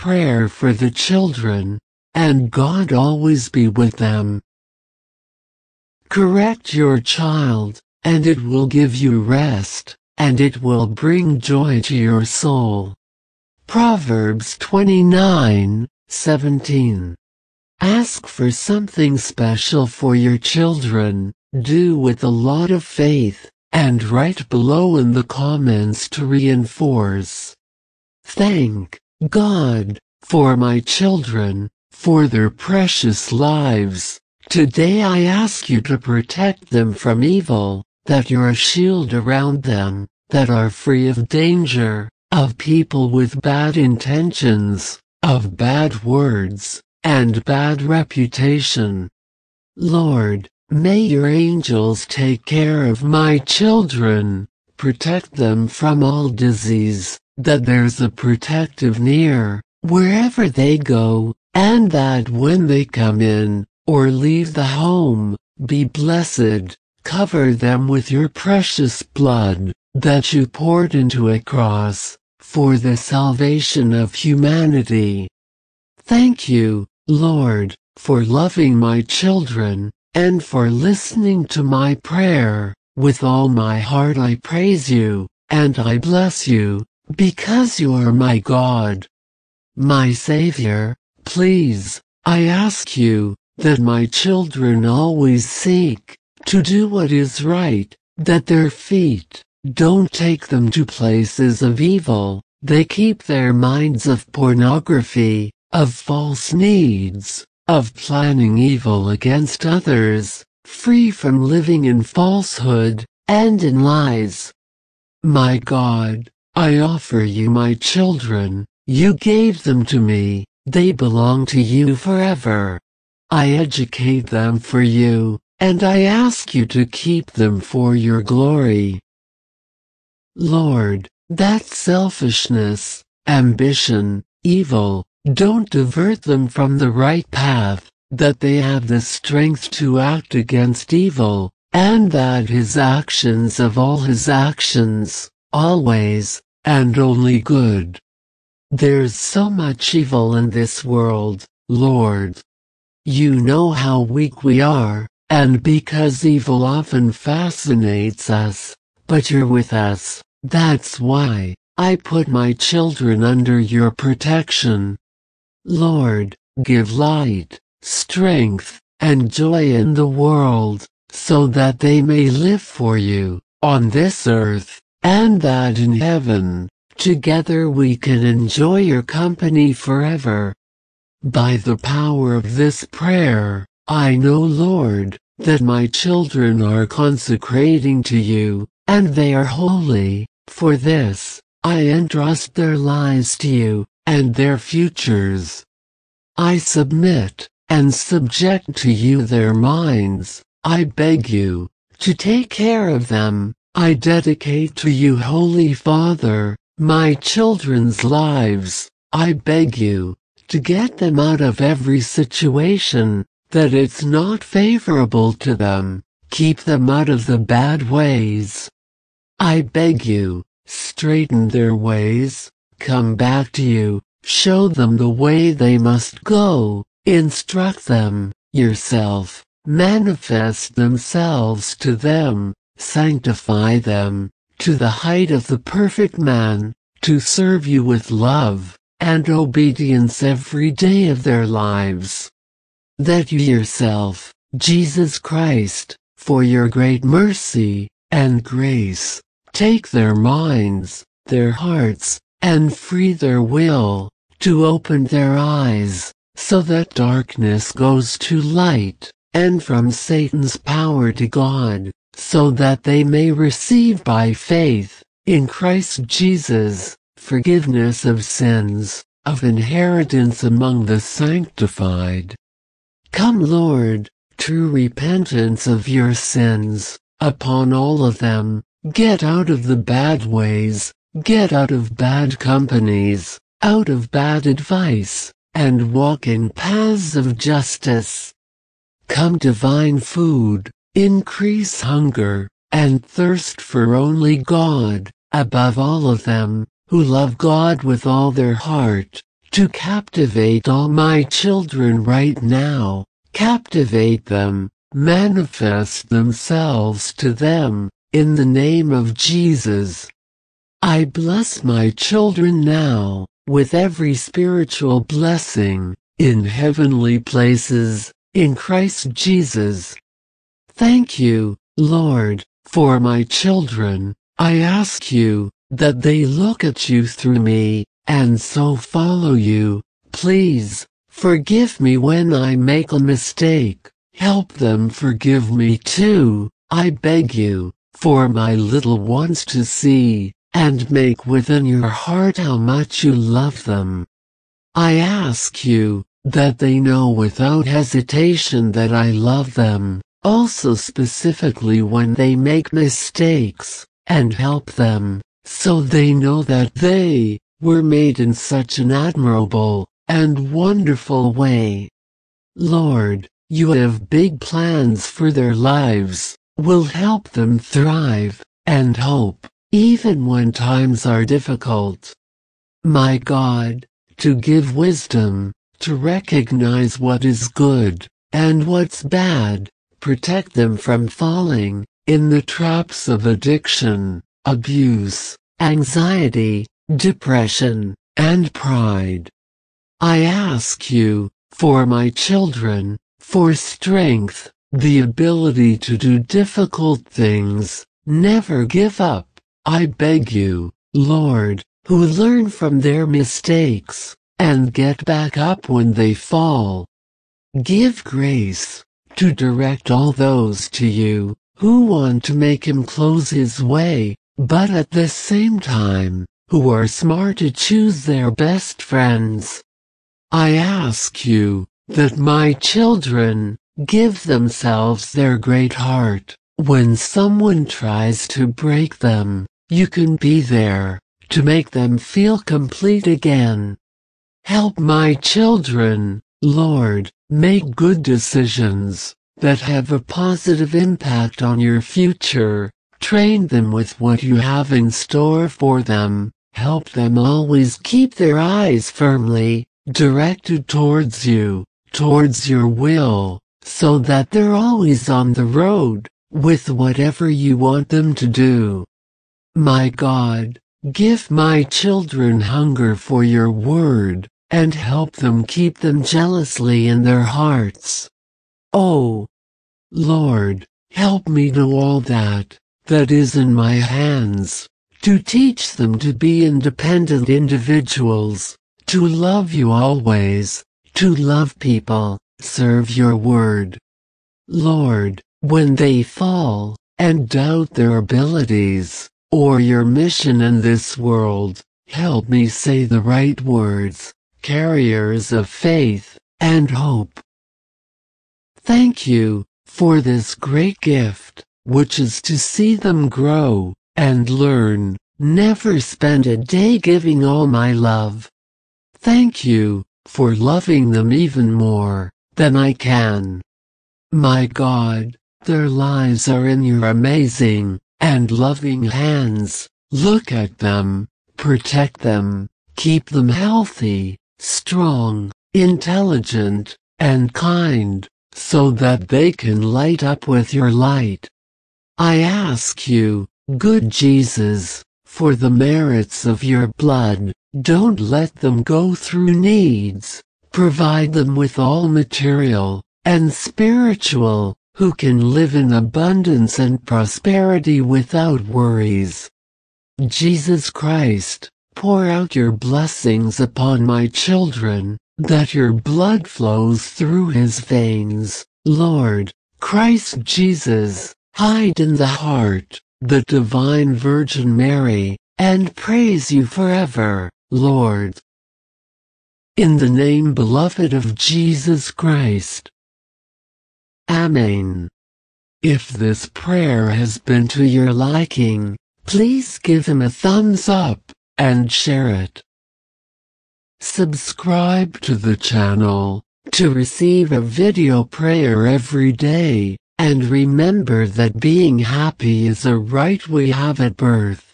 prayer for the children, and God always be with them. Correct your child, and it will give you rest, and it will bring joy to your soul. Proverbs 29, 17. Ask for something special for your children, do with a lot of faith, and write below in the comments to reinforce. Thank God for my children, for their precious lives. Today I ask you to protect them from evil, that you're a shield around them, that are free of danger, of people with bad intentions, of bad words, and bad reputation. Lord, may your angels take care of my children, protect them from all disease, that there's a protective near, wherever they go, and that when they come in, or leave the home, be blessed, cover them with your precious blood, that you poured into a cross, for the salvation of humanity. Thank you, Lord, for loving my children, and for listening to my prayer. With all my heart I praise you, and I bless you, because you are my God. My Savior, please, I ask you, that my children always seek to do what is right, that their feet don't take them to places of evil, they keep their minds of pornography, of false needs, of planning evil against others, free from living in falsehood and in lies. My God, I offer you my children, you gave them to me, they belong to you forever. I educate them for you, and I ask you to keep them for your glory. Lord, that selfishness, ambition, evil, don't divert them from the right path, that they have the strength to act against evil, and that his actions of all his actions, always, and only good. There's so much evil in this world, Lord. You know how weak we are, and because evil often fascinates us, but you're with us, that's why I put my children under your protection. Lord, give light, strength, and joy in the world, so that they may live for you, on this earth, and that in heaven, together we can enjoy your company forever. By the power of this prayer, I know Lord, that my children are consecrating to you, and they are holy. For this, I entrust their lives to you, and their futures. I submit, and subject to you their minds, I beg you, to take care of them, I dedicate to you Holy Father, my children's lives, I beg you, to get them out of every situation, that it's not favorable to them, keep them out of the bad ways. I beg you, straighten their ways, come back to you, show them the way they must go, instruct them, yourself, manifest themselves to them, sanctify them, to the height of the perfect man, to serve you with love and obedience every day of their lives. That you yourself, Jesus Christ, for your great mercy and grace, take their minds, their hearts, and free their will, to open their eyes, so that darkness goes to light, and from Satan's power to God, so that they may receive by faith, in Christ Jesus, forgiveness of sins, of inheritance among the sanctified, Come Lord, true repentance of your sins, upon all of them, get out of the bad ways, get out of bad companies, out of bad advice, and walk in paths of justice. Come divine food, increase hunger, and thirst for only God, above all of them, who love God with all their heart, to captivate all my children right now, captivate them, manifest themselves to them, in the name of Jesus. I bless my children now, with every spiritual blessing, in heavenly places, in Christ Jesus. Thank you, Lord, for my children. I ask you, that they look at you through me, and so follow you. Please, forgive me when I make a mistake. Help them forgive me too, I beg you, for my little ones to see, and make within your heart how much you love them. I ask you, that they know without hesitation that I love them, also specifically when they make mistakes, and help them, so they know that they were made in such an admirable and wonderful way. Lord, you have big plans for their lives, will help them thrive, and hope, even when times are difficult. My God, to give wisdom, to recognize what is good, and what's bad, protect them from falling, in the traps of addiction, abuse, anxiety, depression, and pride. I ask you, for my children, for strength, the ability to do difficult things, never give up, I beg you, Lord, who learn from their mistakes, and get back up when they fall. Give grace to direct all those to you who want to make him close his way, but at the same time, who are smart to choose their best friends. I ask you that my children give themselves their great heart. When someone tries to break them, you can be there to make them feel complete again. Help my children, Lord, make good decisions that have a positive impact on your future. Train them with what you have in store for them. Help them always keep their eyes firmly directed towards you, towards your will, so that they're always on the road with whatever you want them to do. My God, Give my children hunger for your word, and help them keep them jealously in their hearts. Oh, Lord, help me do all that, that is in my hands, to teach them to be independent individuals, to love you always, to love people, serve your word. Lord, when they fall, and doubt their abilities, or your mission in this world. Help me say the right words, carriers of faith and hope. Thank you for this great gift, which is to see them grow and learn. Never spend a day giving all my love. Thank you for loving them even more than I can. My God, their lives are in your amazing and loving hands. Look at them, protect them, keep them healthy, strong, intelligent, and kind, so that they can light up with your light. I ask you, good Jesus, for the merits of your blood, don't let them go through needs. Provide them with all material and spiritual who can live in abundance and prosperity without worries. Jesus Christ, pour out your blessings upon my children, that your blood flows through his veins, Lord, Christ Jesus, hide in the heart, the divine Virgin Mary, and praise you forever, Lord. In the name beloved of Jesus Christ, Amen. If this prayer has been to your liking, please give him a thumbs up and share it. Subscribe to the channel to receive a video prayer every day, and remember that being happy is a right we have at birth.